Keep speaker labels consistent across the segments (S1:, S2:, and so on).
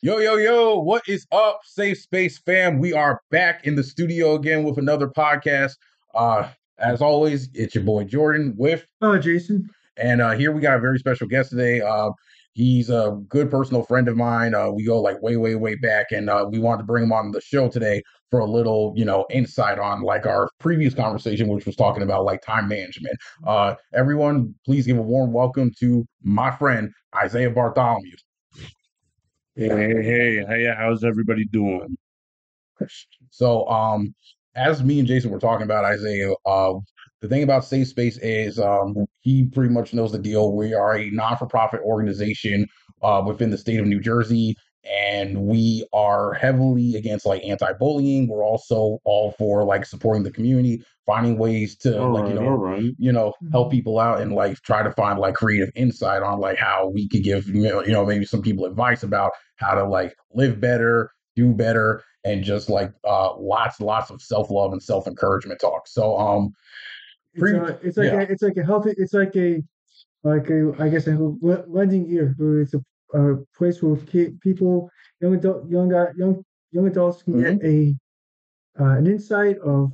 S1: Yo, yo, yo, what is up, Safe Space fam? We are back in the studio again with another podcast. Uh, as always, it's your boy Jordan with,
S2: Oh, Jason.
S1: and uh, here we got a very special guest today. Uh, he's a good personal friend of mine. Uh, we go like way, way, way back, and uh, we wanted to bring him on the show today for a little, you know, insight on like our previous conversation, which was talking about like time management. Uh, everyone, please give a warm welcome to my friend Isaiah Bartholomew.
S3: Hey, hey, hey, how's everybody doing?
S1: So, um, as me and Jason were talking about Isaiah, uh, the thing about Safe Space is um, he pretty much knows the deal. We are a non-for-profit organization uh, within the state of New Jersey, and we are heavily against like anti-bullying. We're also all for like supporting the community, finding ways to
S3: All
S1: like
S3: right,
S1: you know
S3: right.
S1: you know help
S2: Mhm.
S1: people out and like try to find like creative insight on like how we could give you know, you know maybe some people advice about how to like live better do better and just like uh lots lots of self-love and self-encouragement talk so um
S2: It's, a, it's like
S1: yeah.
S2: a, it's like a healthy. It's like a like a I guess a le- lending ear. Where it's a, a place where people, young adult, young young young adults can get a uh, an insight of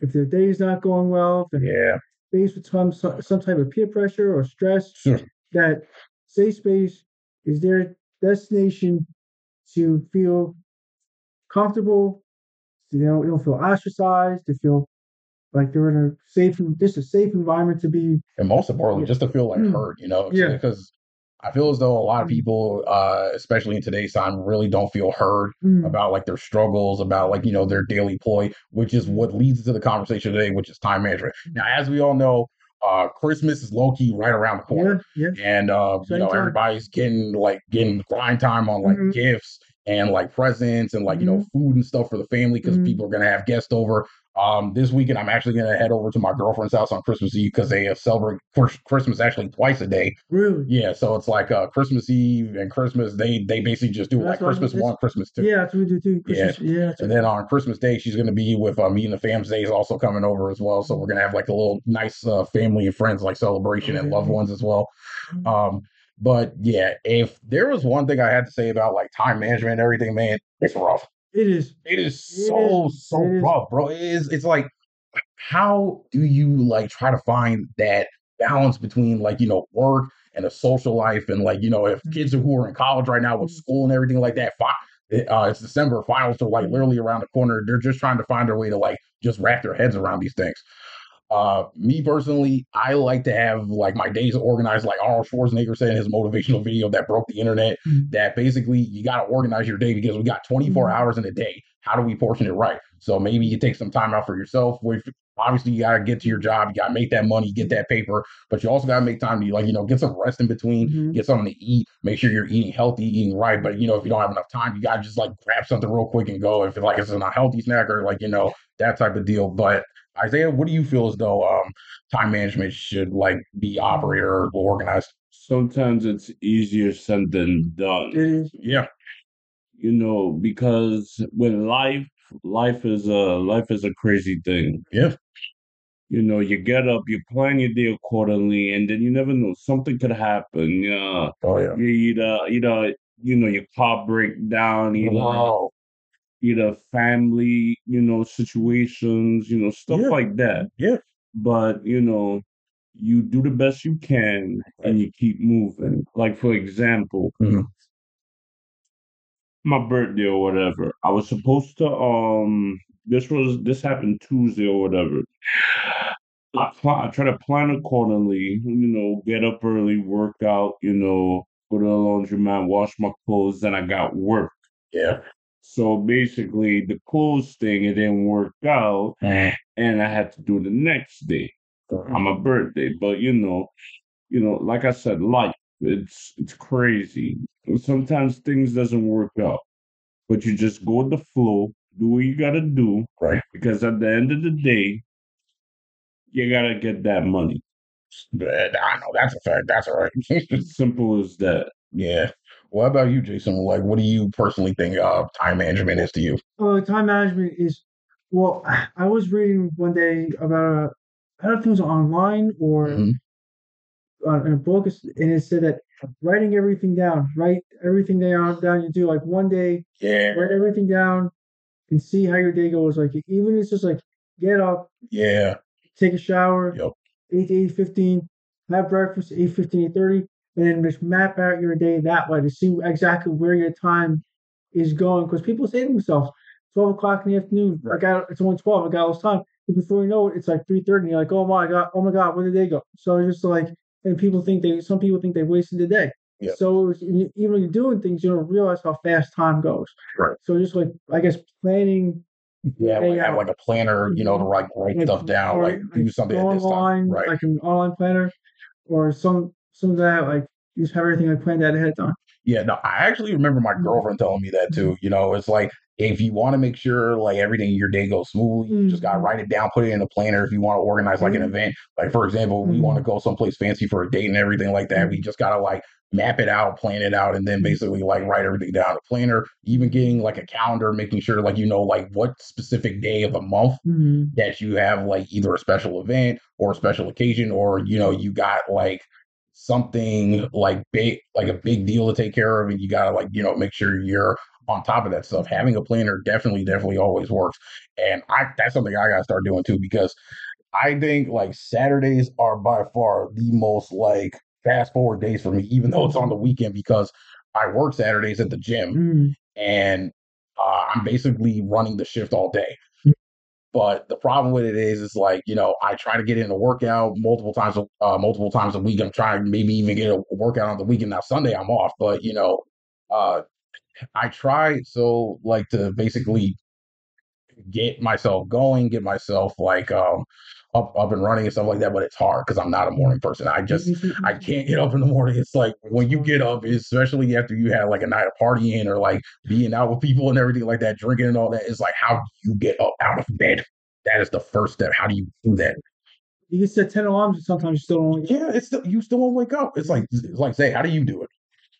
S2: if their day is not going well, if they're
S1: yeah
S2: faced with some some type of peer pressure or stress.
S1: sure
S2: That safe space is their destination to feel comfortable. So they don't, they don't feel ostracized. They feel like they're in a safe, just a safe environment to be.
S1: and most importantly
S2: Yeah.
S1: just to feel like
S2: Mm.
S1: heard you know
S2: Yeah.
S1: because i feel as though a lot of
S2: Mm.
S1: people uh especially in today's time really don't feel heard
S2: Mm,
S1: about like their struggles, about like, you know, their daily ploy, which is what leads to the conversation today, which is time management. Now, as we all know, uh Christmas is low key right around the corner.
S2: yeah, yeah.
S1: And uh, you know,
S2: time.
S1: everybody's getting like getting grind time on like
S2: Mhm.
S1: gifts and like presents and like, you know, food and stuff for the family because
S2: Mhm.
S1: people are gonna have guests over. Um, this weekend I'm actually gonna head over to my girlfriend's house on Christmas Eve because they uh, celebrate Christmas actually twice a day.
S2: Really?
S1: Yeah, so it's like uh Christmas Eve and Christmas. They they basically just do
S2: That's
S1: like Christmas one, Christmas two.
S2: Yeah, that's what we do too.
S1: Yeah.
S2: Christmas- yeah. that's
S1: And then on Christmas Day, she's going to be with uh, me and the fam's day is also coming over as well. So we're going to have like a little nice uh, family and friends like celebration and loved ones as well.
S2: Mm-hmm.
S1: Um, but yeah, if there was one thing I had to say about like time management and everything, man, it's rough.
S2: It is.
S1: It is
S2: It
S1: so
S2: is.
S1: so rough, bro. It is. It's like how do you like try to find that balance between like you know work and a social life and like you know if kids who are in college right now with
S2: Mhm.
S1: school and everything like that fi- it, uh, it's december finals are like
S2: Mhm.
S1: literally around the corner they're just trying to find their way to like just wrap their heads around these things uh me personally i like to have like my days organized like arnold schwarzenegger said in his motivational video that broke the internet
S2: Mhm.
S1: that basically you got to organize your day because we got 24
S2: Mhm.
S1: hours in a day how do we portion it right so maybe you take some time out for yourself which obviously you got to get to your job you got to make that money get that paper but you also got to make time to like you know get some rest in between
S2: Mhm.
S1: get something to eat make sure you're eating healthy eating right but you know if you don't have enough time you got to just like grab something real quick and go if it's like it's an unhealthy snack or like you know that type of deal but isaiah what do you feel as though um time management should like be operated or organized
S3: Sometimes it's easier said than done.
S2: It is.
S1: yeah
S3: You know, because when life life is a life is a crazy thing.
S1: yeah
S3: You know, you get up, you plan your day accordingly, and then you never know something could happen. Yeah,
S1: oh yeah
S3: you either know you know your car break down, either
S1: wow
S3: either family you know situations, you know stuff
S1: Yeah.
S3: like that.
S1: Yeah.
S3: but you know you do the best you can and you keep moving like for example
S1: Mhm.
S3: my birthday or whatever i was supposed to um this was this happened tuesday or whatever I, pl- I try to plan accordingly you know get up early work out you know go to the laundromat wash my clothes then i got work
S1: yeah
S3: so basically the clothes thing it didn't work out
S1: Mhm.
S3: and i had to do the next day on my birthday. But you know, you know, like I said, life it's it's crazy. Sometimes things doesn't work out, but you just go with the flow, do what you gotta do,
S1: right
S3: because at the end of the day, you gotta get that money.
S1: But I know that's a fact. That's all right.
S3: Simple as that.
S1: yeah. What about you, Jason? Like, what do you personally think uh, time management is to you?
S2: Oh, time management is well. I was reading one day about a. I don't know if it was online or
S1: Mhm.
S2: on in a book, and it said that writing everything down. Write everything down. Down you do like one day.
S1: Yeah.
S2: Write everything down and see how your day goes. Like even it's just like get up,
S1: Yeah.
S2: take a shower,
S1: Yep.
S2: eight to eight fifteen, have breakfast, eight fifteen, eight thirty, and then just map out your day that way to see exactly where your time is going. Because people say to themselves, twelve o'clock in the afternoon, I got it's only twelve, I got all this time. But before you know it, it's like three thirty, and you're like, oh my god, oh my god, where did they go? So it's just like and people think they some people think they wasted the day.
S1: Yep.
S2: So it's, even when you're doing things, you don't realize how fast time goes.
S1: Right.
S2: So just like I guess planning
S1: Yeah, like, like a planner, you know, to write write
S2: like,
S1: stuff down, like do something
S2: go
S1: at this time.
S2: online,
S1: Right.
S2: like an online planner, or some of that, like you just have everything like planned out ahead of time.
S1: Yeah, no, I actually remember my girlfriend telling me that too. You know, it's like if you want to make sure like everything in your day goes smoothly, you just gotta
S2: Mhm.
S1: write it down, put it in a planner. If you want to organize like an
S2: Mhm.
S1: event, like for example, we want to go someplace fancy for a date and everything like that, we just gotta like map it out, plan it out, and then basically like write everything down. A planner, even getting like a calendar, making sure like you know like what specific day of the month
S2: Mhm.
S1: that you have like either a special event or a special occasion or you know you got like something like big like a big deal to take care of and you got to like you know make sure you're on top of that stuff having a planner definitely definitely always works and i that's something i got to start doing too because i think like saturdays are by far the most like fast forward days for me even though it's on the weekend because i work saturdays at the gym
S2: Mhm.
S1: and uh, I'm basically running the shift all day. But the problem with it is, is like you know, I try to get in a workout multiple times, uh, multiple times a week. I'm trying maybe even get a workout on the weekend. Now Sunday I'm off, but you know, uh, I try so like to basically get myself going, get myself like um up up and running and stuff like that. But it's hard because I'm not a morning person. I just I can't get up in the morning. It's like when you get up, especially after you have like a night of partying or like being out with people and everything like that, drinking and all that. It's like how do you get up out of bed? That is the first step. How do you do that?
S2: You can set ten alarms, and sometimes you still don't. Wake up.
S1: Yeah, it's still you still won't wake up. It's like it's like say, how do you do it?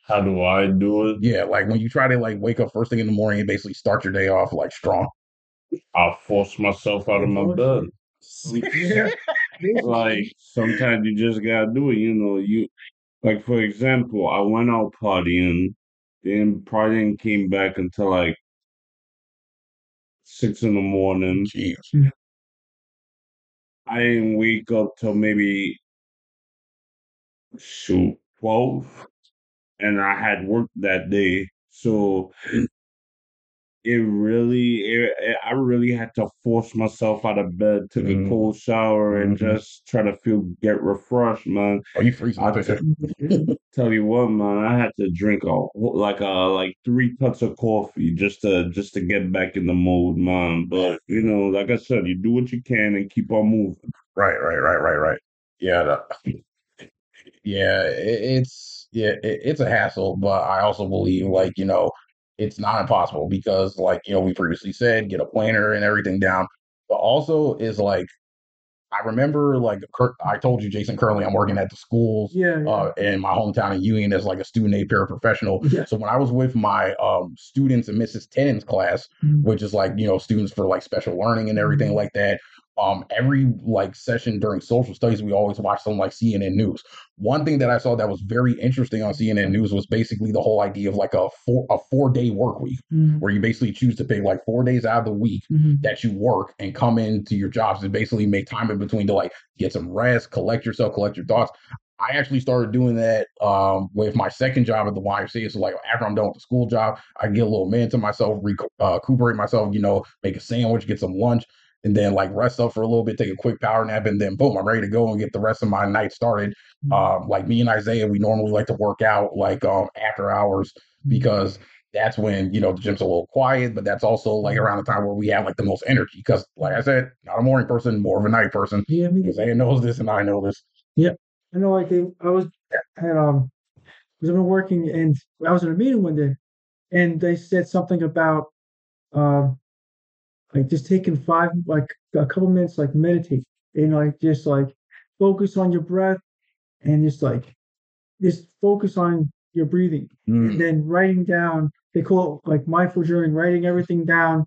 S3: How do I do it?
S1: Yeah, like when you try to like wake up first thing in the morning and basically start your day off like strong.
S3: I force myself out of my bed.
S2: Yeah.
S3: Like sometimes you just gotta do it. You know, you like for example, I went out partying, then partying came back until like six in the morning.
S1: Jeez.
S3: I didn't wake up till maybe shoot twelve, and I had work that day, so it really, it, it- I really had to force myself out of bed, took
S1: Mhm.
S3: a cold shower, and
S1: Mhm.
S3: just try to feel get refreshed, man.
S1: Are you freezing?
S3: I? Tell you what, man, I had to drink a like uh like three cups of coffee just to just to get back in the mode, man. But you know, like I said, you do what you can and keep on moving.
S1: Right, right, right, right, right. Yeah, the, yeah, it, it's yeah, it, it's a hassle, but I also believe like you know, it's not impossible because like you know we previously said, get a planner and everything down, but also is like I remember like I told you, Jason. Currently, I'm working at the schools
S2: Yeah, yeah.
S1: uh, in my hometown in Union as like a student aid paraprofessional.
S2: Yeah.
S1: So when I was with my um, students in Mrs. Tennant's class,
S2: Mhm.
S1: which is like you know students for like special learning and everything
S2: Mhm.
S1: like that. Um, every like session during social studies, we always watch some like CNN news. One thing that I saw that was very interesting on CNN news was basically the whole idea of like a four a four day work week,
S2: Mhm.
S1: where you basically choose to pick like four days out of the week
S2: Mhm.
S1: that you work and come into your jobs and basically make time in between to like get some rest, collect yourself, collect your thoughts. I actually started doing that um, with my second job at the YMCA. So like after I'm done with the school job, I get a little man to myself, uh, recuperate myself, you know, make a sandwich, get some lunch, and then like rest up for a little bit, take a quick power nap, and then boom, I'm ready to go and get the rest of my night started. Um, like me and Isaiah, we normally like to work out like um, after hours because that's when you know the gym's a little quiet, but that's also like around the time where we have like the most energy. Because like I said, not a morning person, more of a night person.
S2: Yeah, me
S1: Isaiah knows this, and I know this.
S2: Yeah, I know, like I was had um, was I've been working and I was in a meeting one day, and they said something about um, like just taking five, like a couple minutes, like meditate, and like just like focus on your breath, and just like just focus on your breathing,
S1: Mm.
S2: and then writing down. They call it like mindful journaling, writing everything down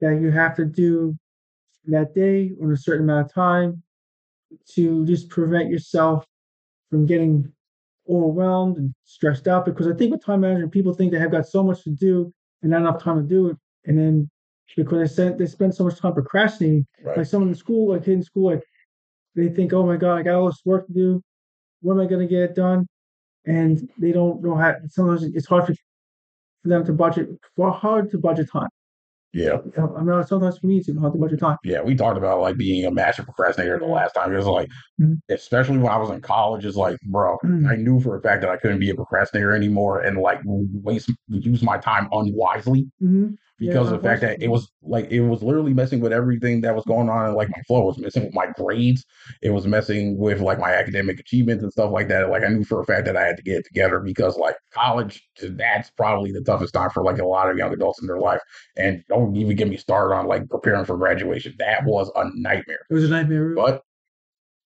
S2: that you have to do that day or a certain amount of time to just prevent yourself from getting overwhelmed and stressed out because I think with time management, people think they have got so much to do and not enough time to do it, and then because they spend they spend so much time procrastinating,
S1: Right.
S2: like someone in school, like kid in school, like they think, oh my god, I got all this work to do. When am I going to get it done? And they don't know how. Sometimes it's hard for, for them to budget. For hard to budget time.
S1: Yeah.
S2: I mean, sometimes for me, it's hard to budget time.
S1: Yeah, we talked about like being a master procrastinator the last time. It was like,
S2: Mhm.
S1: especially when I was in college, it's like, bro,
S2: Mm.
S1: I knew for a fact that I couldn't be a procrastinator anymore and like waste use my time unwisely
S2: Mm-hmm.
S1: Because
S2: Yeah,
S1: of the fact that it was like it was literally messing with everything that was going on and like my flow was messing with my grades. It was messing with like my academic achievements and stuff like that. Like I knew for a fact that I had to get it together because like college, that's probably the toughest time for like a lot of young adults in their life. And don't even get me started on like preparing for graduation. That was a nightmare.
S2: It was a nightmare.
S1: But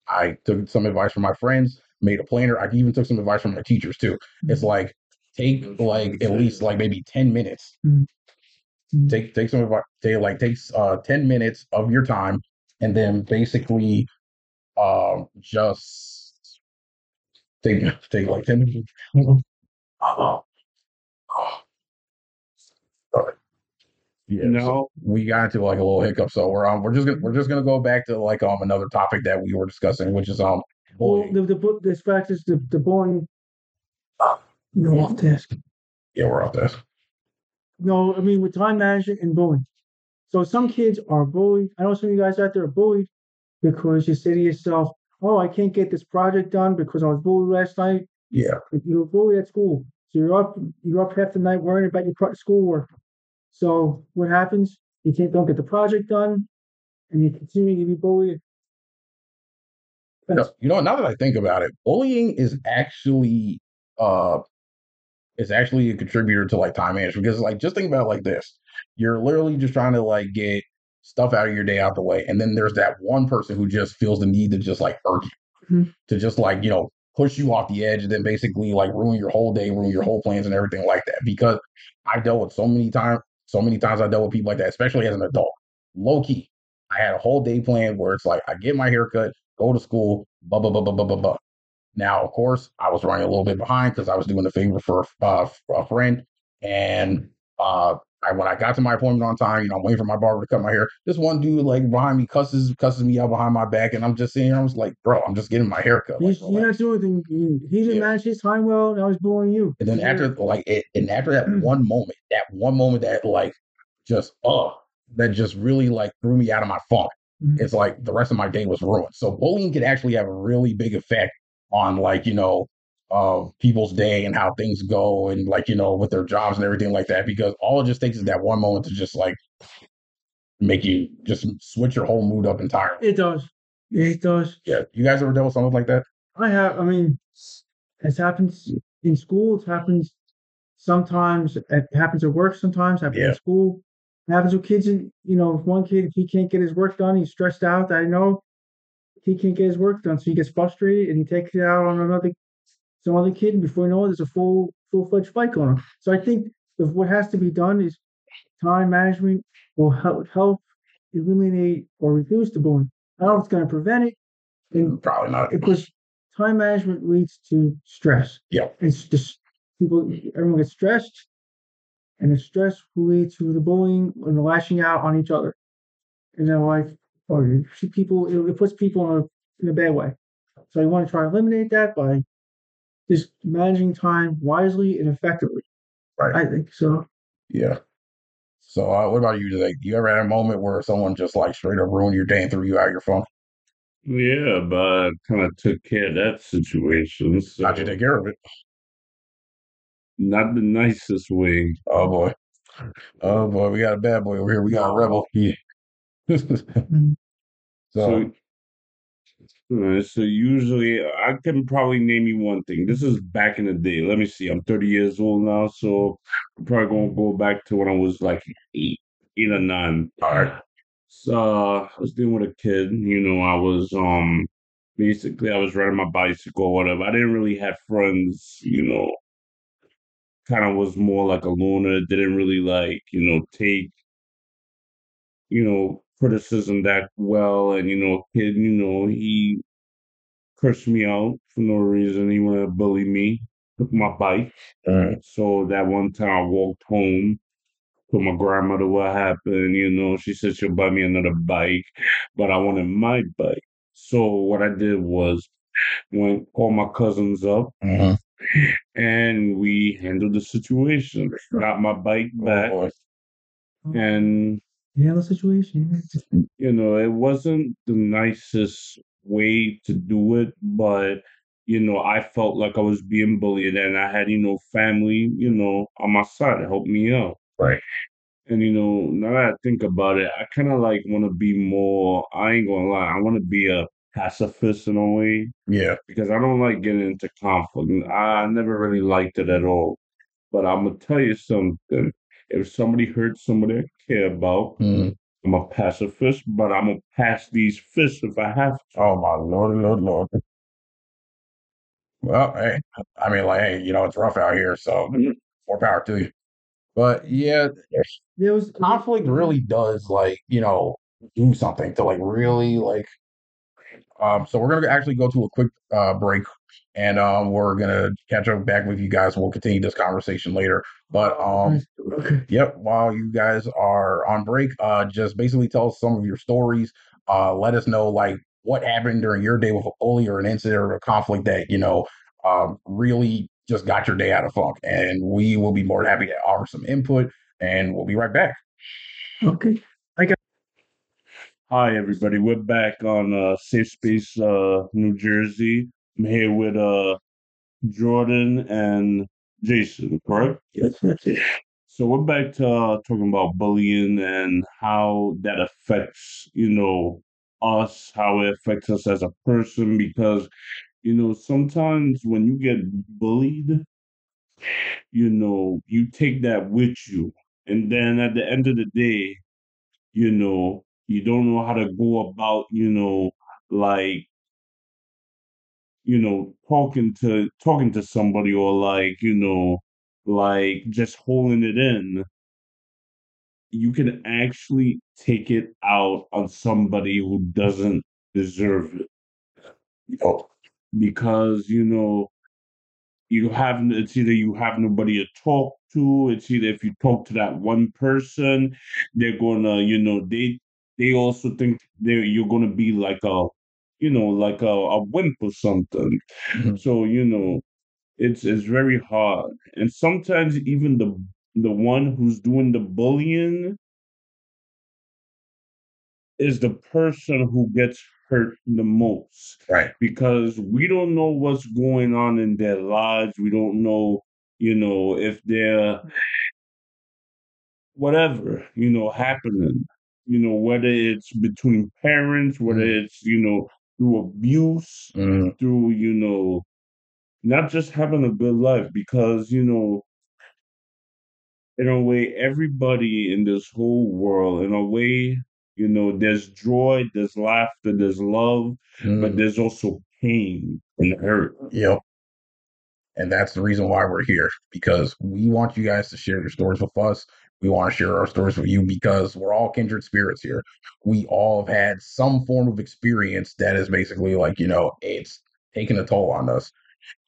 S1: I took some advice from my friends, made a planner. I even took some advice from my teachers too. It's like take like at least like maybe 10 minutes.
S2: Mhm.
S1: Take take some advice. Take like takes uh 10 minutes of your time and then basically um just take take like 10 minutes. Oh, oh. Sorry. Yeah, so
S3: No,
S1: we got into like a little hiccup, so we're um we're just gonna we're just gonna go back to like um another topic that we were discussing, which is um
S2: Well,
S1: bullying.
S2: the the book, this practice, the the bullying. No off task.
S1: Yeah, we're off
S2: No, I mean with time management and bullying. So some kids are bullied. I know some of you guys out there are bullied because you say to yourself, "Oh, I can't get this project done because I was bullied last night."
S1: Yeah,
S2: You were bullied at school, so you're up you're up half the night worrying about your schoolwork. So what happens? You can't don't get the project done, and you continue to be bullied. That's-
S1: you know, now that I think about it, bullying is actually uh is actually a contributor to like time management because like just think about it like this. You're literally just trying to like get stuff out of your day out the way. And then there's that one person who just feels the need to just like hurt you.
S2: Mhm.
S1: To just like, you know, push you off the edge and then basically like ruin your whole day, ruin your whole plans and everything like that. Because I dealt with so many times, so many times I dealt with people like that, especially as an adult. Low key. I had a whole day plan where it's like I get my haircut, go to school, blah blah blah blah blah blah blah. Now, of course, I was running a little bit behind because I was doing a favor for uh, a friend, and uh, I when I got to my appointment on time, you know, I'm waiting for my barber to cut my hair. This one dude like behind me cusses cusses me out behind my back, and I'm just sitting here. I was like, bro, I'm just getting my hair cut. Like,
S2: you're not
S1: relax.
S2: doing anything. He didn't
S1: Yeah.
S2: manage his time well. Now he's bullying you.
S1: And then after like it, and after that one moment, that one moment that like just uh that just really like threw me out of my funk.
S2: Mhm.
S1: It's like the rest of my day was ruined. So bullying can actually have a really big effect on like, you know, uh people's day and how things go and like, you know, with their jobs and everything like that. Because all it just takes is that one moment to just like make you just switch your whole mood up entirely.
S2: It does. It does.
S1: Yeah. You guys ever dealt with something like that?
S2: I have. I mean, it happens in school. It happens sometimes. It happens at work. Sometimes happens
S1: Yeah.
S2: in school. It happens with kids. In, you know, if one kid if he can't get his work done, he's stressed out. I know he can't get his work done, so he gets frustrated and he takes it out on another some other kid. And before you know it, there's a full full fledged fight going on. So I think if what has to be done is time management will help help eliminate or reduce the bullying. I don't know if it's going to prevent it. And mm,
S1: Probably not.
S2: because time management leads to stress.
S1: Yeah.
S2: It's just people, everyone gets stressed, and the stress will lead to the bullying and the lashing out on each other. And then, like, or people, it, it puts people in a, in a bad way. So you want to try to eliminate that by just managing time wisely and effectively.
S1: Right.
S2: I think so.
S1: Yeah. So uh, what about you? Like, you ever had a moment where someone just like straight up ruined your day and threw you out of your phone?
S3: yeah, but I kind of took care of that situation. So
S1: How'd you take care of it?
S3: not the nicest way.
S1: Oh boy. Oh boy, we got a bad boy over here. We got a rebel. Yeah.
S2: Mhm.
S1: so
S3: So, uh, so usually I can probably name you one thing. This is back in the day. Let me see. I'm 30 years old now, so I'm probably gonna go back to when I was like eight, eight or nine.
S1: all right.
S3: So I was dealing with a kid. You know, I was um basically I was riding my bicycle or whatever. I didn't really have friends. You know, kind of was more like a loner. Didn't really like you know take you know criticism that well. And you know, kid, you know he cursed me out for no reason. He wanted to bully me. Took my bike. So that one time I walked home. Told my grandmother what happened. You know, she said she'll buy me another bike, but I wanted my bike. So what I did was went called my cousins up
S1: Mhm.
S3: and we handled the situation. Got my bike back,
S1: Oh,
S3: and
S2: Yeah, the situation.
S3: you know, it wasn't the nicest way to do it, but you know, I felt like I was being bullied, and I had you know family, you know, on my side to help me out.
S1: Right.
S3: And you know, now that I think about it, I kind of like want to be more. I ain't gonna lie, I want to be a pacifist in a way
S1: Yeah.
S3: because I don't like getting into conflict. I never really liked it at all. But I'm gonna tell you something. If somebody hurts somebody I care about,
S1: Mhm.
S3: I'm a pacifist, but I'm gonna pass these fists if I have to.
S1: Oh my lord, lord, lord. Well, hey, I mean, like, hey, you know, it's rough out here, so more power to you. But yeah,
S2: There was
S1: conflict really does like you know do something to like really like. Um, so we're gonna actually go to a quick uh break, and um, we're gonna catch up back with you guys. and We'll continue this conversation later. But um,
S2: okay.
S1: Yep. While you guys are on break, uh, just basically tell us some of your stories. Uh, let us know like what happened during your day with a bully or an incident or a conflict that you know um, really just got your day out of funk, and we will be more than happy to offer some input. And we'll be right back.
S2: Okay.
S3: Hi, everybody. We're back on uh, Safe Space, uh, New Jersey. I'm here with uh, Jordan and Jason, correct?
S2: Yes, that's it.
S3: So we're back to uh, talking about bullying and how that affects, you know, us, how it affects us as a person. Because, you know, sometimes when you get bullied, you know, you take that with you. And then at the end of the day, you know, you don't know how to go about, you know, like, you know, talking to talking to somebody or like, you know, like just holding it in. You can actually take it out on somebody who doesn't deserve it.
S1: Oh,
S3: Because, you know, you have it's either you have nobody to talk to it's either if you talk to that one person they're gonna you know they they also think they you're gonna be like a you know like a, a wimp or something
S1: Mhm.
S3: so you know it's it's very hard and sometimes even the the one who's doing the bullying is the person who gets hurt the most
S1: right.
S3: because we don't know what's going on in their lives. We don't know, you know, if they're whatever, you know, happening, you know, whether it's between parents, whether
S1: Mm.
S3: it's, you know, through abuse,
S1: Mm,
S3: through, you know, not just having a good life because, you know, in a way, everybody in this whole world, in a way, you know, there's joy, there's laughter, there's love, but
S1: mm,
S3: there's also pain and hurt.
S1: yep. And that's the reason why we're here because we want you guys to share your stories with us. We want to share our stories with you because we're all kindred spirits here. We all have had some form of experience that is basically like, you know, it's taken a toll on us.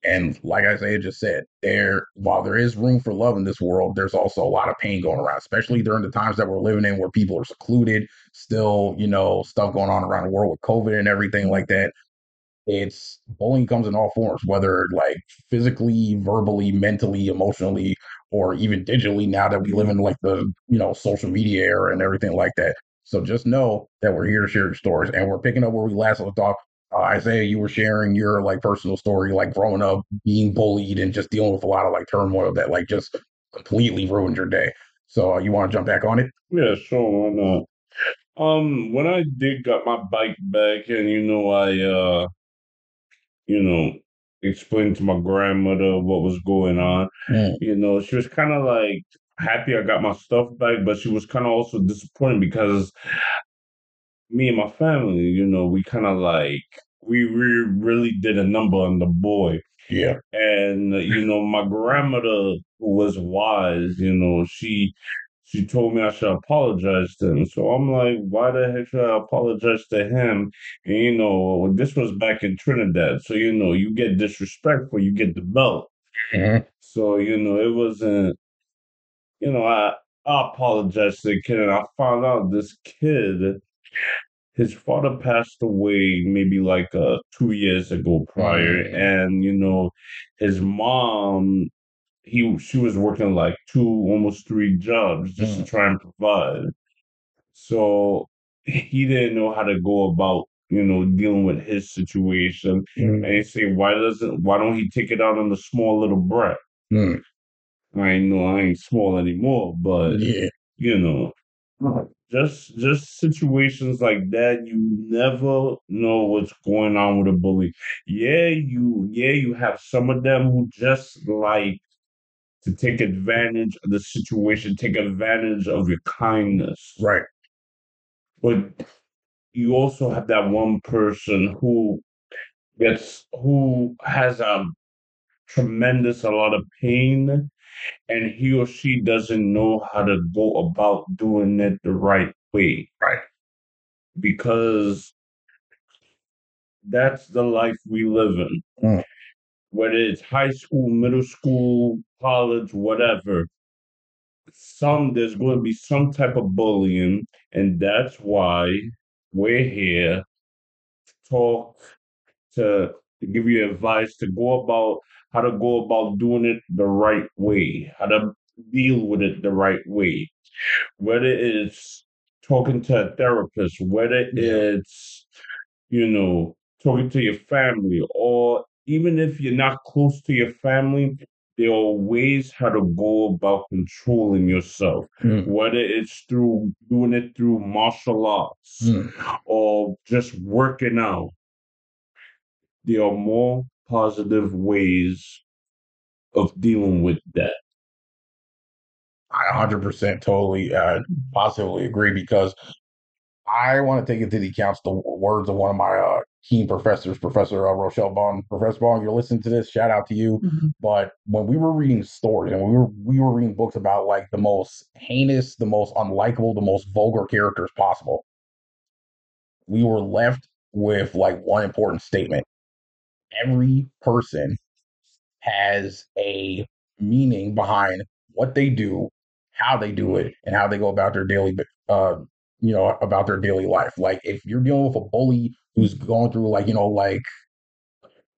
S1: And like Isaiah just said, there while there is room for love in this world, there's also a lot of pain going around, especially during the times that we're living in where people are secluded, still, you know, stuff going on around the world with COVID and everything like that it's bullying comes in all forms, whether like physically, verbally, mentally, emotionally, or even digitally. Now that we live in like the you know social media era and everything like that, so just know that we're here to share your stories, and we're picking up where we last left off. Uh, Isaiah, you were sharing your like personal story, like growing up, being bullied, and just dealing with a lot of like turmoil that like just completely ruined your day. So uh, you want to jump back on it?
S3: Yeah, sure, why not? Um, when I did got my bike back and you know I uh you know explained to my grandmother what was going on,
S1: Mm,
S3: you know, she was kind of like happy I got my stuff back, but she was kind of also disappointed because me and my family, you know, we kind of like we, really did a number on the boy.
S1: yeah.
S3: And you know, my grandmother was wise, you know, she she told me I should apologize to him. So I'm like, why the heck should I apologize to him? And you know, this was back in Trinidad. So, you know, you get disrespectful, you get the belt.
S1: Mhm.
S3: So, you know, it wasn't, you know, I, I apologized to the kid and I found out this kid, his father passed away maybe like uh, two years ago prior.
S1: Mm.
S3: And, you know, his mom he she was working like two almost three jobs just to
S1: Mm.
S3: try and provide so he didn't know how to go about you know dealing with his situation and he say why doesn't why don't he take it out on the small little brat
S1: Mm.
S3: i know i ain't small anymore but
S1: Yeah.
S3: you know just just situations like that you never know what's going on with a bully yeah you yeah you have some of them who just like to take advantage of the situation, take advantage of your kindness.
S1: Right.
S3: But you also have that one person who gets who has a tremendous a lot of pain and he or she doesn't know how to go about doing it the right way.
S1: Right.
S3: Because that's the life we live in.
S1: Mm.
S3: Whether it's high school, middle school, college, whatever, some there's going to be some type of bullying, and that's why we're here to talk to, to give you advice to go about how to go about doing it the right way, how to deal with it the right way. Whether it's talking to a therapist, whether it's you know talking to your family, or even if you're not close to your family, there are ways how to go about controlling yourself.
S1: Mm.
S3: Whether it's through doing it through martial arts
S1: Mm.
S3: or just working out, there are more positive ways of dealing with that.
S1: I 100% totally uh, positively agree because I want to take into the accounts the words of one of my uh, keen professors, Professor uh, Rochelle Bond. Professor Bond, you're listening to this. Shout out to you.
S2: Mhm.
S1: But when we were reading stories and we were we were reading books about like the most heinous, the most unlikable, the most vulgar characters possible, we were left with like one important statement. Every person has a meaning behind what they do, how they do it, and how they go about their daily uh you know about their daily life. Like if you're dealing with a bully who's going through like, you know, like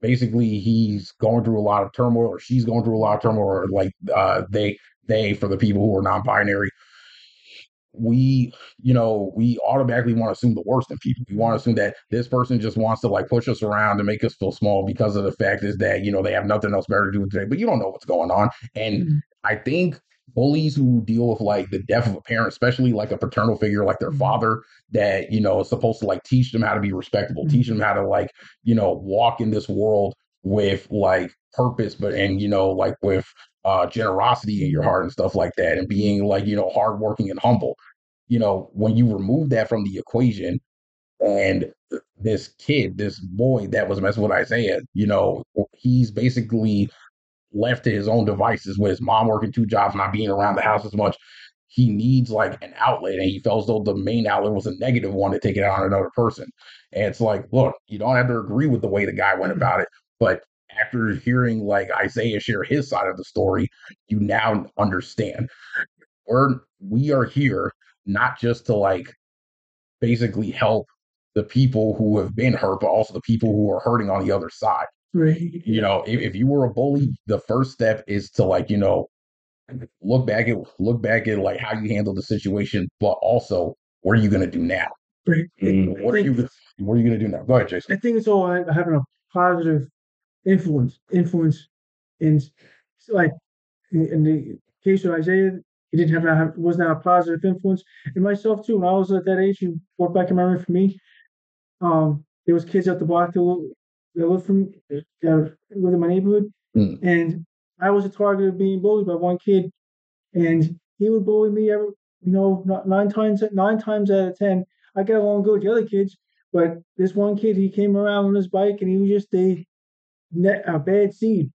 S1: basically he's going through a lot of turmoil or she's going through a lot of turmoil or like uh they they for the people who are non-binary we you know we automatically want to assume the worst in people we want to assume that this person just wants to like push us around and make us feel small because of the fact is that you know they have nothing else better to do today but you don't know what's going on and
S2: Mhm.
S1: i think bullies who deal with like the death of a parent especially like a paternal figure like their
S2: Mhm.
S1: father that you know is supposed to like teach them how to be respectable
S2: Mhm.
S1: teach them how to like you know walk in this world with like purpose but and you know like with uh generosity in your heart and stuff like that and being like you know hardworking and humble you know when you remove that from the equation and this kid this boy that was messing with isaiah you know he's basically left to his own devices with his mom working two jobs not being around the house as much. He needs like an outlet and he felt as though the main outlet was a negative one to take it out on another person. And it's like look you don't have to agree with the way the guy went mm-hmm. about it but after hearing like isaiah share his side of the story you now understand. We're we are here not just to like basically help the people who have been hurt but also the people who are hurting on the other side
S2: Right.
S1: you know if, if you were a bully the first step is to like you know look back at look back at like how you handle the situation but also what are you going to do now
S2: Right.
S3: Mm.
S1: what are you what are you going to do now go ahead jason
S2: I think it's all having a positive influence. Influence in like in, in the case of Isaiah, he didn't have that was not a positive influence. And myself too. When I was at that age, you work back in memory for me. Um, there was kids at the block that that lived from that lived in my neighborhood,
S1: Mm.
S2: and I was a target of being bullied by one kid, and he would bully me every you know nine times nine times out of ten. I got along good with the other kids, but this one kid, he came around on his bike and he was just a, net, a bad seed.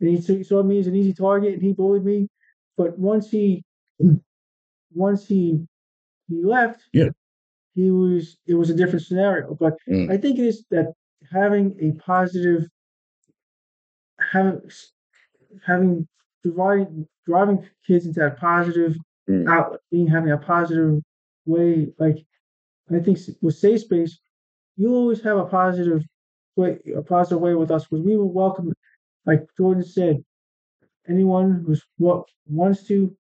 S2: And he saw- saw me as an easy target and he bullied me. But once he once he he left,
S1: Yeah.
S2: he was it was a different scenario. But
S1: Mm.
S2: I think it is that having a positive, having having driving driving kids into that positive
S1: Mm.
S2: outlet, being having a positive way. Like I think with safe space, you always have a positive way, a positive way with us because we will welcome, like Jordan said, anyone who's what wants to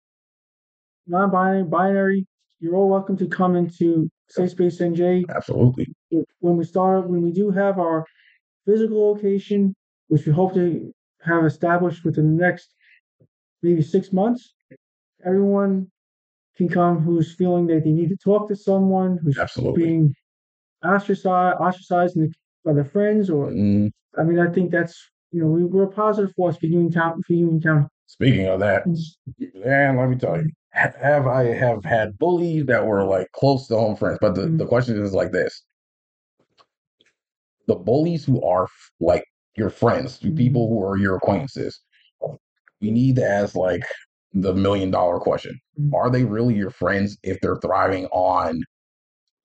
S2: non-binary, binary. You're all welcome to come into Safe Space NJ
S1: Absolutely.
S2: when we start when we do have our physical location, which we hope to have established within the next maybe six months, everyone can come who's feeling that they need to talk to someone who's
S1: Absolutely.
S2: being ostracized ostracized the, by their friends or
S1: Mm.
S2: I mean I think that's you know we, we're a positive force for Union Town for Union County.
S1: Speaking of that, and let me tell you, have I have had bullies that were like close to home friends? But the,
S2: Mm.
S1: the question is like this: the bullies who are like your friends, the people who are your acquaintances, we need to ask like the million dollar question:
S2: Mm.
S1: Are they really your friends if they're thriving on,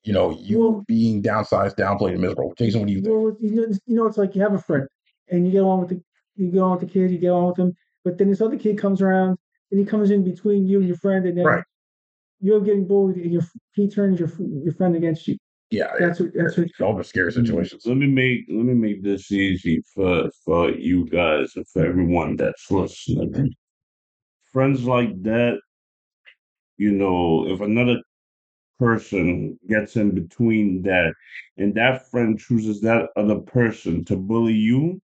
S1: you know, you
S2: Well-
S1: being downsized, downplayed, and miserable? Jason, what do you think?
S2: Well, you know, you know, it's like you have a friend, and you get along with the you get along with the kid, you get along with him, but then this other kid comes around, and he comes in between you and your friend, and then
S1: Right.
S2: you're getting bullied, and your he turns your your friend against you.
S1: Yeah,
S2: That's what that's what.
S1: those are scary mm-hmm. situations.
S3: Let me make let me make this easy for for you guys and for everyone that's listening. Friends like that, you know, if another person gets in between that and that friend chooses that other person to bully you,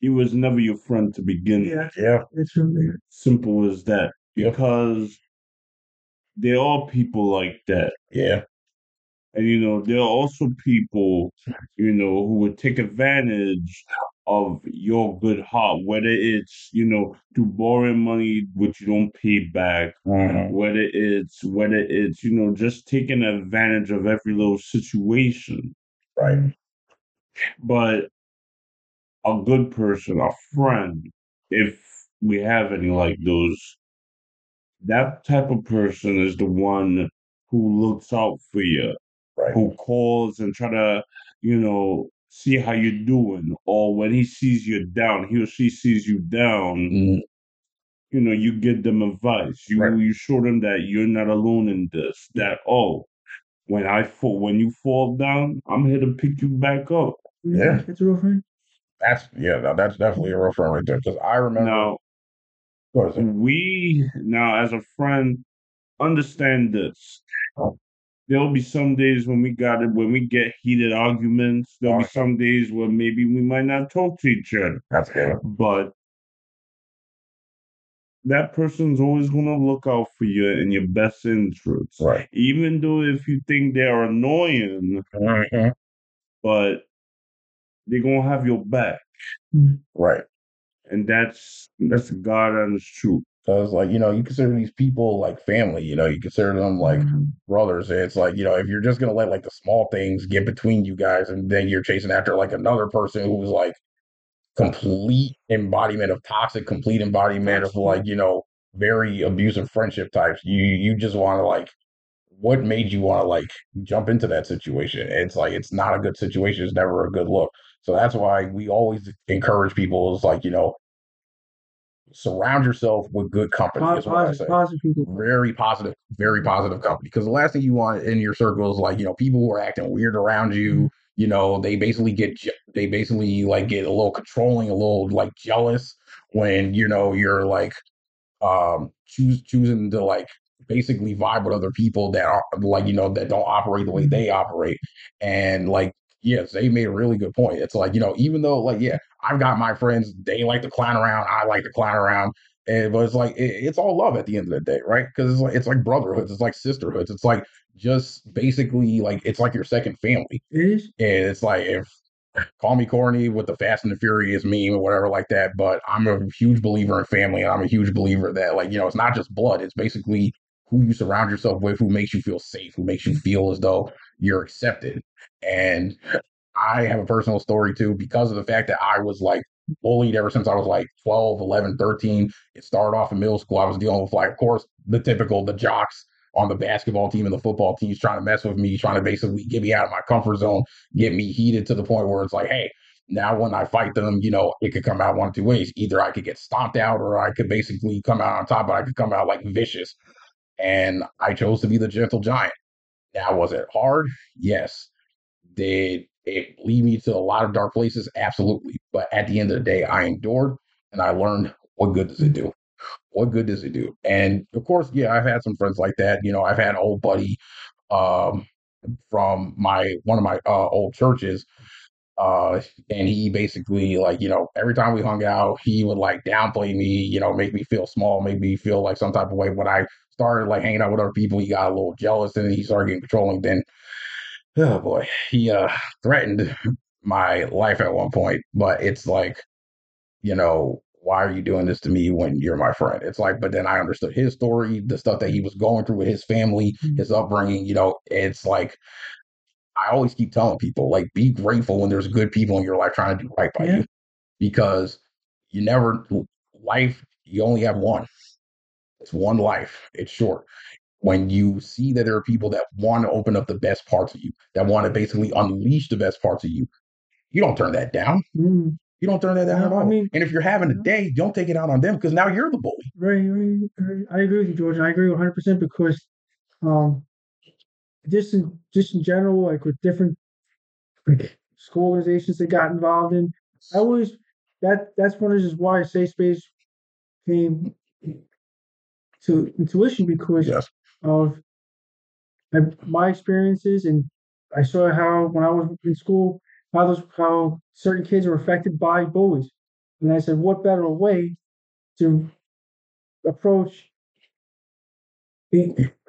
S3: he was never your friend to begin with.
S2: Yeah,
S1: Yeah,
S2: it's really
S3: Simple as that.
S1: Yep.
S3: Because there are people like that.
S1: yeah,
S3: And you know, there are also people, you know, who would take advantage of your good heart, whether it's, you know, to borrowing money which you don't pay back,
S1: Mhm.
S3: whether it's whether it's, you know, just taking advantage of every little situation.
S1: right.
S3: But a good person, a friend, if we have any like those, that type of person is the one who looks out for you.
S1: Right.
S3: who calls and try to, you know, see how you're doing. Or when he sees you down, he or she sees you down,
S1: Mm,
S3: you know, you give them advice. You
S1: Right.
S3: you show them that you're not alone in this. That oh, when I fall when you fall down, I'm here to pick you back up.
S1: Yeah.
S2: it's a real friend.
S1: That's yeah, no, that's definitely a real friend right there. Because I remember. Ahead,
S3: we now as a friend understand this. There'll be some days when we got it when we get heated arguments. There'll be some days where maybe we might not talk to each other.
S1: That's good.
S3: but that person's always going to look out for you in your best interests.
S1: Right.
S3: Even though if you think they're annoying,
S1: Mhm.
S3: but they're going to have your back.
S1: Right.
S3: And that's that's God and it's true.
S1: Because like you know, you consider these people like family. You know, you consider them like
S2: Mhm.
S1: brothers. It's like you know, if you're just gonna let like the small things get between you guys, and then you're chasing after like another person who's like complete embodiment of toxic, complete embodiment of like you know very abusive friendship types. You you just want to like, what made you want to like jump into that situation? It's like it's not a good situation. It's never a good look. So that's why we always encourage people. Is like you know, surround yourself with good company.
S2: Po-
S1: Is what I
S2: positive,
S1: say
S2: positive people.
S1: very positive, very positive company. Because the last thing you want in your circle is like you know people who are acting weird around you. You know they basically get they basically like get a little controlling, a little like jealous when you know you're like um choose choosing to like basically vibe with other people that are like you know that don't operate the way they operate and like yes they made a really good point. It's like you know even though like yeah i've got my friends they like to clown around i like to clown around and but it's like it, it's all love at the end of the day right? Because it's like it's like brotherhoods it's like sisterhoods it's like just basically like it's like your second family.
S2: It is.
S1: and it's like if call me corny with the Fast and the Furious meme or whatever like that, but I'm a huge believer in family, and I'm a huge believer that like you know it's not just blood; it's basically who you surround yourself with, who makes you feel safe, who makes you feel as though you're accepted. And I have a personal story too because of the fact that I was like bullied ever since I was like 12, 11, 13. It started off in middle school. I was dealing with like, of course, the typical the jocks on the basketball team and the football teams trying to mess with me, trying to basically get me out of my comfort zone, get me heated to the point where it's like, hey, now when I fight them, you know, it could come out one of two ways. Either I could get stomped out or I could basically come out on top, but I could come out like vicious. And I chose to be the gentle giant. Now, was it hard? Yes. Did it lead me to a lot of dark places? Absolutely. But at the end of the day, I endured and I learned what good does it do? What good does it do? And of course, yeah, I've had some friends like that. You know, I've had old buddy um, from my one of my uh, old churches uh and he basically like you know every time we hung out he would like downplay me you know make me feel small make me feel like some type of way. When i started like hanging out with other people he got a little jealous and he started getting controlling. Then oh boy he uh threatened my life at one point. But it's like you know why are you doing this to me when you're my friend? It's like but then i understood his story the stuff that he was going through with his family his upbringing you know it's like I always keep telling people, like, be grateful when there's good people in your life trying to do right by
S2: Yeah.
S1: you, because you never life. You only have one. It's one life. It's short. When you see that there are people that want to open up the best parts of you, that want to basically unleash the best parts of you, you don't turn that down.
S2: Mm,
S1: You don't turn that down
S2: No,
S1: at
S2: I mean-
S1: and if you're having a day, don't take it out on them because now you're the bully.
S2: Right, very, very- I agree with you, George. I agree 100 percent because, um, just in just in general, like with different like school organizations that got involved in, I always that that's one of the reasons why Safe Space came to intuition because
S1: Yes.
S2: of my, my experiences and I saw how when I was in school how those how certain kids were affected by bullies, and I said, what better way to approach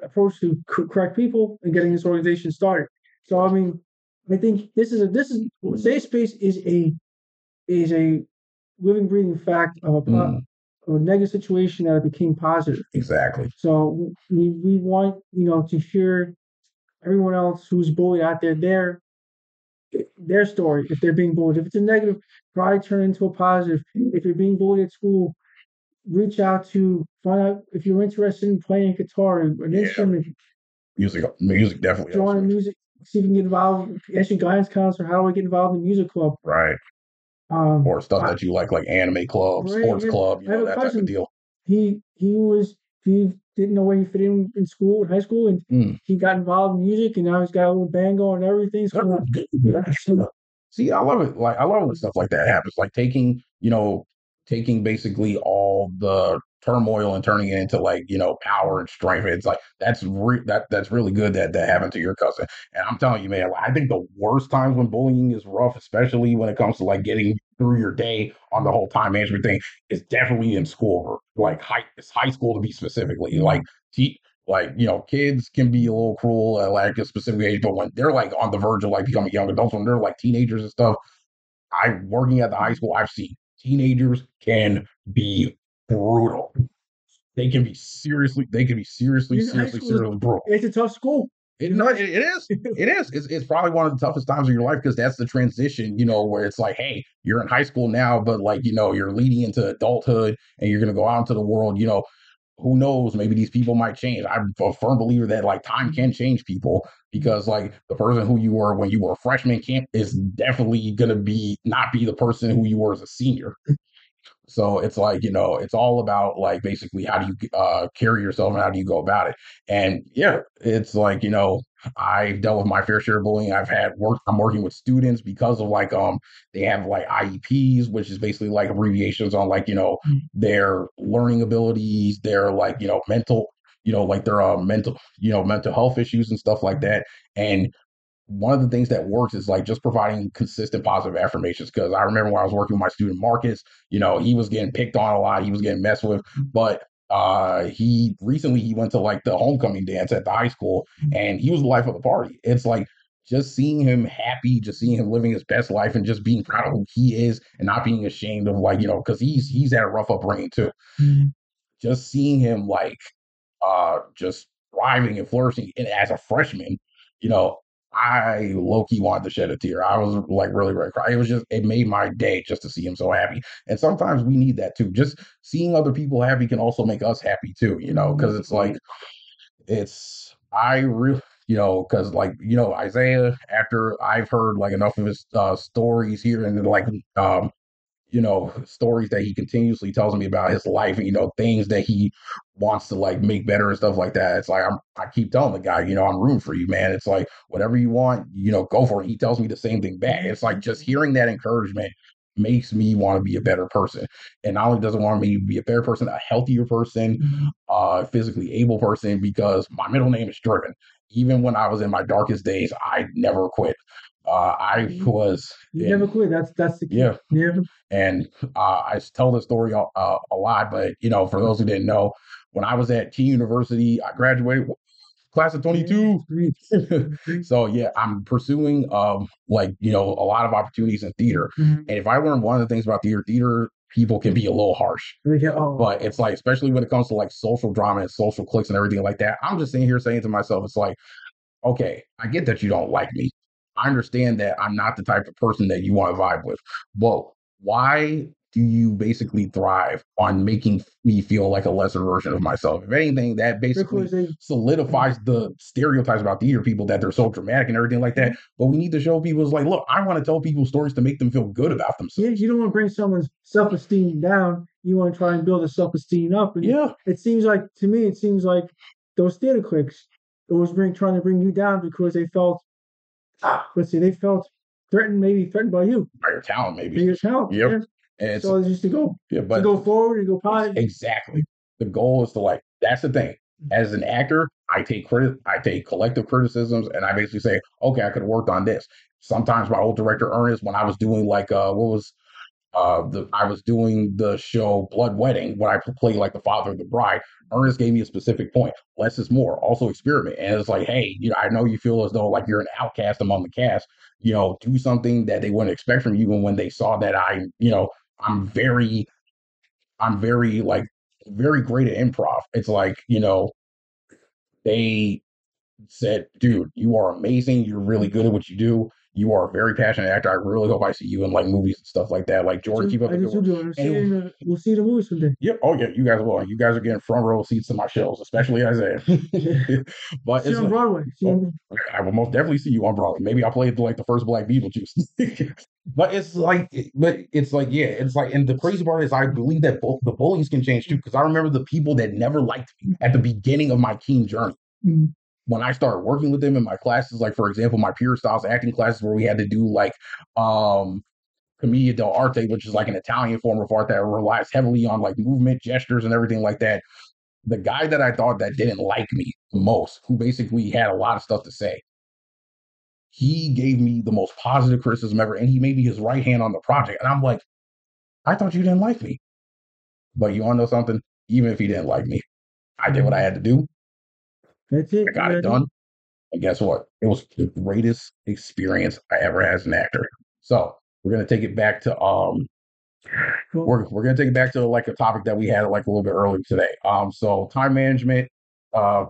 S2: approach to correct people and getting this organization started. So I mean, I think this is a this is safe space is a is a living breathing fact of a,
S1: Mm,
S2: of a negative situation that became positive.
S1: exactly.
S2: So we we want you know to hear everyone else who's bullied out there their their story if they're being bullied. If it's a negative, try to turn it into a positive. If you're being bullied at school, reach out to find out if you're interested in playing guitar or an
S1: Yeah.
S2: instrument.
S1: Music, music definitely.
S2: Join music. See if you can get involved. Ask your guidance counselor how do I get involved in the music club.
S1: Right.
S2: Um,
S1: Or stuff
S2: I-
S1: that you like, like anime club,
S2: Right,
S1: sports
S2: yeah.
S1: club, you know, that type of deal.
S2: he he was he didn't know where he fit in in school in high school and
S1: Mm.
S2: he got involved in music and now he's got a little band going and everything. So
S1: See, I love it. Like I love when stuff like that happens. Like taking, you know, taking basically all the turmoil and turning it into like, you know, power and strength. It's like that's re- that that's really good that that happened to your cousin. And I'm telling you, man, I think the worst times when bullying is rough, especially when it comes to like getting through your day on the whole time management thing, is definitely in school. Like high, it's high school to be specifically. Like te- like you know kids can be a little cruel at like a specific age but when they're like on the verge of like becoming young adults when they're like teenagers and stuff i working at the high school i've seen teenagers can be brutal they can be seriously they can be seriously seriously seriously brutal
S2: it's a tough school.
S1: it, no, it, it is. It is. It's, it's probably one of the toughest times of your life because that's the transition, you know, where it's like, hey, you're in high school now, but like, you know, you're leading into adulthood and you're going to go out into the world, you know, who knows? Maybe these people might change. I'm a firm believer that like time can change people because like the person who you were when you were a freshman can't is definitely going to be not be the person who you were as a senior. So it's like, you know, it's all about like basically how do you uh, carry yourself and how do you go about it. And yeah, it's like, you know, I've dealt with my fair share of bullying. I've had work, I'm working with students because of like, um, they have like IEPs, which is basically like abbreviations on like, you know,
S2: Mm.
S1: their learning abilities, their like, you know, mental, you know, like their uh, mental, you know, mental health issues and stuff like that. And one of the things that works is like just providing consistent positive affirmations. Because I remember when I was working with my student Marcus, you know, he was getting picked on a lot, he was getting messed with, but uh he recently he went to like the homecoming dance at the high school and he was the life of the party. It's like just seeing him happy, just seeing him living his best life and just being proud of who he is and not being ashamed of like, you know, because he's he's had a rough upbringing too. Just seeing him like uh just thriving and flourishing and as a freshman, you know, I low key wanted to shed a tear. I was like really, really cry. It was just it made my day just to see him so happy. And sometimes we need that too. Just seeing other people happy can also make us happy too, you know, because it's like it's I really you know because like you know Isaiah after I've heard like enough of his uh, stories here and like um you know stories that he continuously tells me about his life and you know things that he wants to like make better and stuff like that. It's like i'm i keep telling the guy you know i'm rooting for you man. It's like whatever you want you know go for it. He tells me the same thing back. It's like just hearing that encouragement makes me want to be a better person. And not only does it want me to be a better person a healthier person uh physically able person because my middle name is driven even when i was in my darkest days i never quit uh i was
S2: You
S1: in-
S2: never quit. That's that's the key.
S1: yeah
S2: Yeah.
S1: and uh, I tell this story a, a, a lot, but you know, for those who didn't know, when I was at Kean University, I graduated class of 22. So yeah, I'm pursuing um like you know a lot of opportunities in theater.
S2: Mhm.
S1: And if I learned one of the things about theater, theater people can be a little harsh.
S2: Get- oh,
S1: But it's like, especially when it comes to like social drama and social cliques and everything like that, I'm just sitting here saying to myself, it's like, okay, I get that you don't like me. I understand that I'm not the type of person that you want to vibe with. But why do you basically thrive on making me feel like a lesser version of myself? If anything, that basically solidifies the stereotypes about theater people that they're so dramatic and everything like that. But we need to show people it's like, look, I want to tell people stories to make them feel good about themselves.
S2: yeah, you don't want to bring someone's self esteem down. You want to try and build a self esteem up. And
S1: Yeah.
S2: it seems like to me, it seems like those theater cliques it was bring, trying to bring you down because they felt, ah, let's see, they felt threatened, maybe threatened by you,
S1: By your talent,
S2: by
S1: maybe.
S2: your talent.
S1: Yep.
S2: Yeah.
S1: And it's,
S2: So it's just to go,
S1: yeah, but to
S2: go forward and go positive.
S1: Exactly. The goal is to like that's the thing. As an actor, I take credit I take collective criticisms and I basically say, okay, I could have worked on this. Sometimes my old director Ernest, when I was doing like uh what was uh the I was doing the show Blood Wedding when I played like the father of the bride, Ernest gave me a specific point. Less is more. Also experiment. And it's like, hey, you know, I know you feel as though like you're an outcast among the cast. You know, do something that they wouldn't expect from you. And when they saw that I, you know, I'm very I'm very like very great at improv. It's like, you know, they said, dude, you are amazing. You're really good at what you do. You are a very passionate actor. I really hope I see you in like movies and stuff like that. Like Jordan, keep up the good work.
S2: We'll see,
S1: And-
S2: the, we'll see the movie someday.
S1: Yep. Oh yeah, you guys will. You guys are getting front row seats to my shows, especially Isaiah. but
S2: See
S1: it's
S2: on
S1: like,
S2: Broadway. See on,
S1: I will most definitely see you on Broadway. Maybe I'll play like the first Black Beetlejuice. but it's like, but it's like, yeah, it's like, and the crazy part is, I believe that both the bullies can change too. Because I remember the people that never liked me at the beginning of my teen journey.
S2: Mm.
S1: When I started working with them in my classes, like for example, my pure styles acting classes, where we had to do like um commedia dell'arte, which is like an Italian form of art that relies heavily on like movement, gestures, and everything like that. The guy that I thought that didn't like me the most, who basically had a lot of stuff to say, he gave me the most positive criticism ever, and he made me his right hand on the project. And I'm like, I thought you didn't like me. But you want to know something? Even if he didn't like me, I did what I had to do.
S2: That's it.
S1: I got
S2: Yeah,
S1: it done. And guess what? It was the greatest experience I ever had as an actor. So we're gonna take it back to um
S2: Well,
S1: we're we're gonna take it back to like a topic that we had like a little bit earlier today. Um so time management. Uh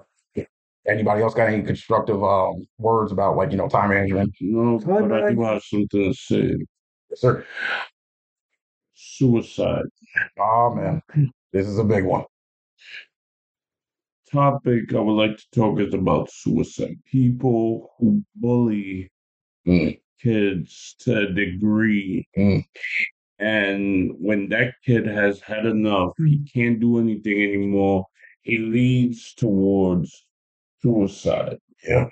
S1: anybody else got any constructive um words about like you know time management?
S3: No,
S2: Time
S3: but I do
S2: management.
S3: have something to say.
S1: Yes, sir.
S3: Suicide.
S1: Oh man. This is a big one.
S3: Topic I would like to talk is about suicide. People who bully
S1: Mm,
S3: kids to a degree.
S1: Mm.
S3: And when that kid has had enough, he can't do anything anymore. He leads towards suicide.
S1: yeah.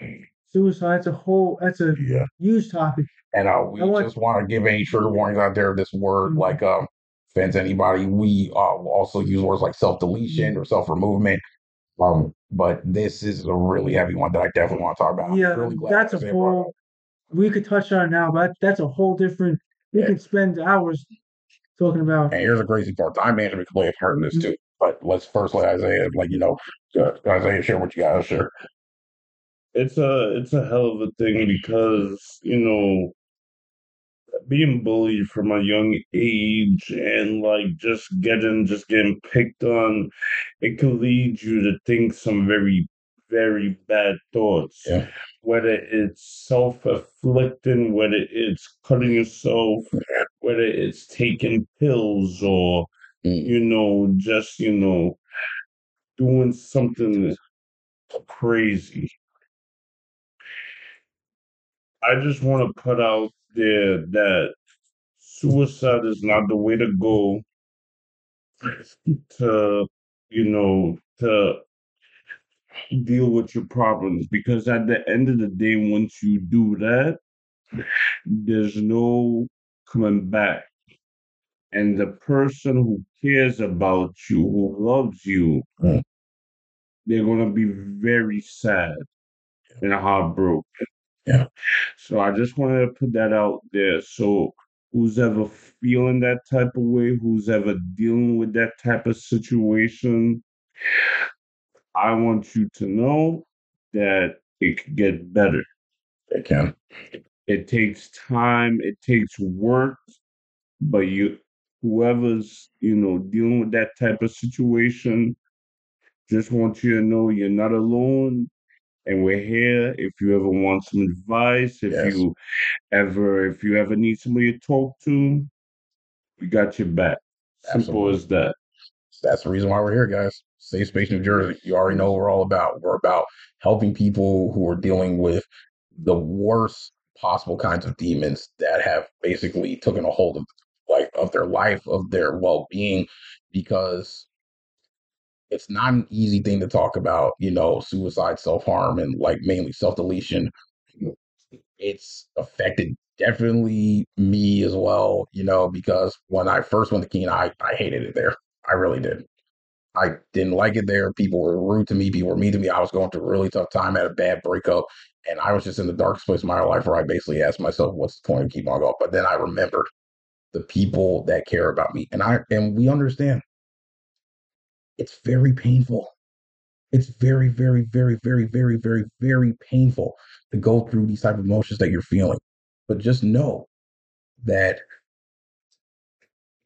S2: suicide's a whole. That's a
S1: Yeah.
S2: huge topic.
S1: And uh, we
S2: I want-
S1: just want to give any trigger warnings out there. This word,
S2: Mhm.
S1: like, um, offends anybody. We uh, also use words like self deletion or self removement. Um, but this is a really heavy one that I definitely want to talk about.
S2: Yeah,
S1: really glad
S2: that's a
S1: Isaiah brought it up.
S2: whole. We could touch on it now, but that's a whole different. We
S1: Yeah.
S2: could spend hours talking about.
S1: And here's the crazy part: time management can play a part in this
S2: Mm-hmm.
S1: too. But let's first let Isaiah, like you know, uh, Isaiah share what you got to share.
S3: It's a it's a hell of a thing because, you know, being bullied from a young age and like just getting just getting picked on, it can lead you to think some very, very bad thoughts.
S1: Yeah.
S3: Whether it's self-afflicting, whether it's cutting yourself, whether it's taking pills or
S1: Mm.
S3: you know, just, you know, doing something crazy. I just want to put out there that suicide is not the way to go to, you know, to deal with your problems because at the end of the day, once you do that, there's no coming back. And the person who cares about you, who loves you,
S1: Mm.
S3: they're going to be very sad and heartbroken.
S1: Yeah.
S3: So I just wanted to put that out there. So who's ever feeling that type of way, who's ever dealing with that type of situation, I want you to know that it could get better.
S1: It can.
S3: It takes time, it takes work, but you whoever's, you know, dealing with that type of situation, just want you to know you're not alone. And we're here if you ever want some advice, if
S1: Yes.
S3: you ever if you ever need somebody to talk to, we got your back. Simple
S1: Absolutely.
S3: as that.
S1: That's the reason why we're here, guys. Safe Space New Jersey. You already know what we're all about. We're about helping people who are dealing with the worst possible kinds of demons that have basically taken a hold of like of their life, of their well-being, because it's not an easy thing to talk about, you know, suicide, self-harm, and like mainly self-deletion. It's affected definitely me as well, you know, because when I first went to Kean, I, I hated it there. I really did. I didn't like it there. People were rude to me. People were mean to me. I was going through a really tough time. Had a bad breakup. And I was just in the darkest place of my life where I basically asked myself, what's the point of keeping on going? But then I remembered the people that care about me. And I and we understand. It's very painful. It's very, very, very, very, very, very, very painful to go through these type of emotions that you're feeling. But just know that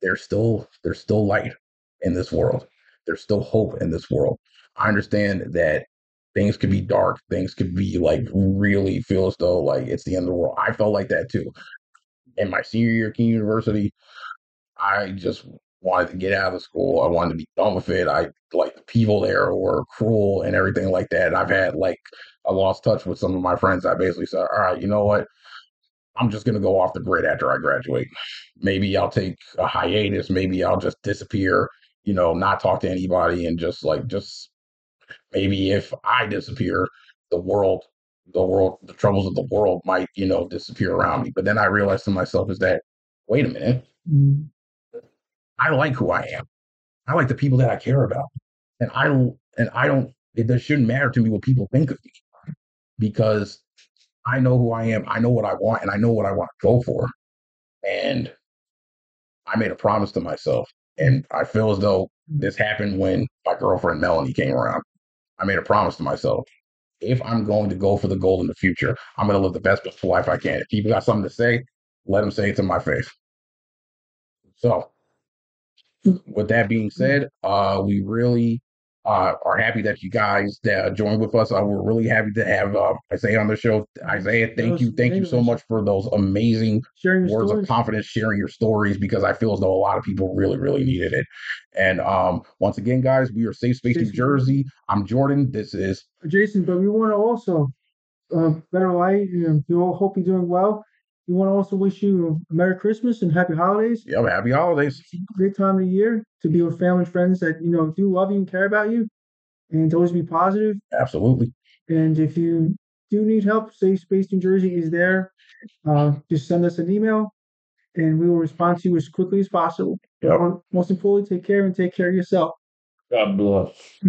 S1: there's still there's still light in this world. There's still hope in this world. I understand that things could be dark, things could be like really feel as though like it's the end of the world. I felt like that too. In my senior year at Kean University, I just wanted to get out of school. I wanted to be done with it. I like the people there were cruel and everything like that. I've had like I lost touch with some of my friends. I basically said, all right, you know what? I'm just gonna go off the grid after I graduate. Maybe I'll take a hiatus. Maybe I'll just disappear. You know, not talk to anybody and just like just maybe if I disappear, the world, the world, the troubles of the world might you know disappear around me. But then I realized to myself is that wait a minute,
S2: Mm.
S1: I like who I am. I like the people that I care about, and I don't and I don't. It, it shouldn't matter to me what people think of me because I know who I am. I know what I want, and I know what I want to go for. And I made a promise to myself, and I feel as though this happened when my girlfriend Melanie came around. I made a promise to myself. If I'm going to go for the goal in the future, I'm going to live the best life I can. If people got something to say, let them say it to my face. So, with that being said, uh, we really uh, are happy that you guys that joined with us. Uh, we're really happy to have uh, Isaiah on the show. Isaiah, thank
S2: was
S1: you, thank you so much for those amazing words of confidence, sharing your stories because I feel as though a lot of people really, really needed it. And um, once again, guys, we are Safe Space New Jersey. I'm Jordan. This is
S2: Jason, but we want to also uh, better light. You know, we all hope you're doing well. We want to also wish you a Merry Christmas and Happy Holidays.
S1: yeah, happy holidays.
S2: It's a great time of the year to be with family and friends that you know do love you and care about you, and to always be positive.
S1: Absolutely.
S2: And if you do need help, Safe Space New Jersey is there. Uh, just send us an email, and we will respond to you as quickly as possible.
S1: Yep.
S2: Most importantly, take care and take care of yourself.
S3: God bless.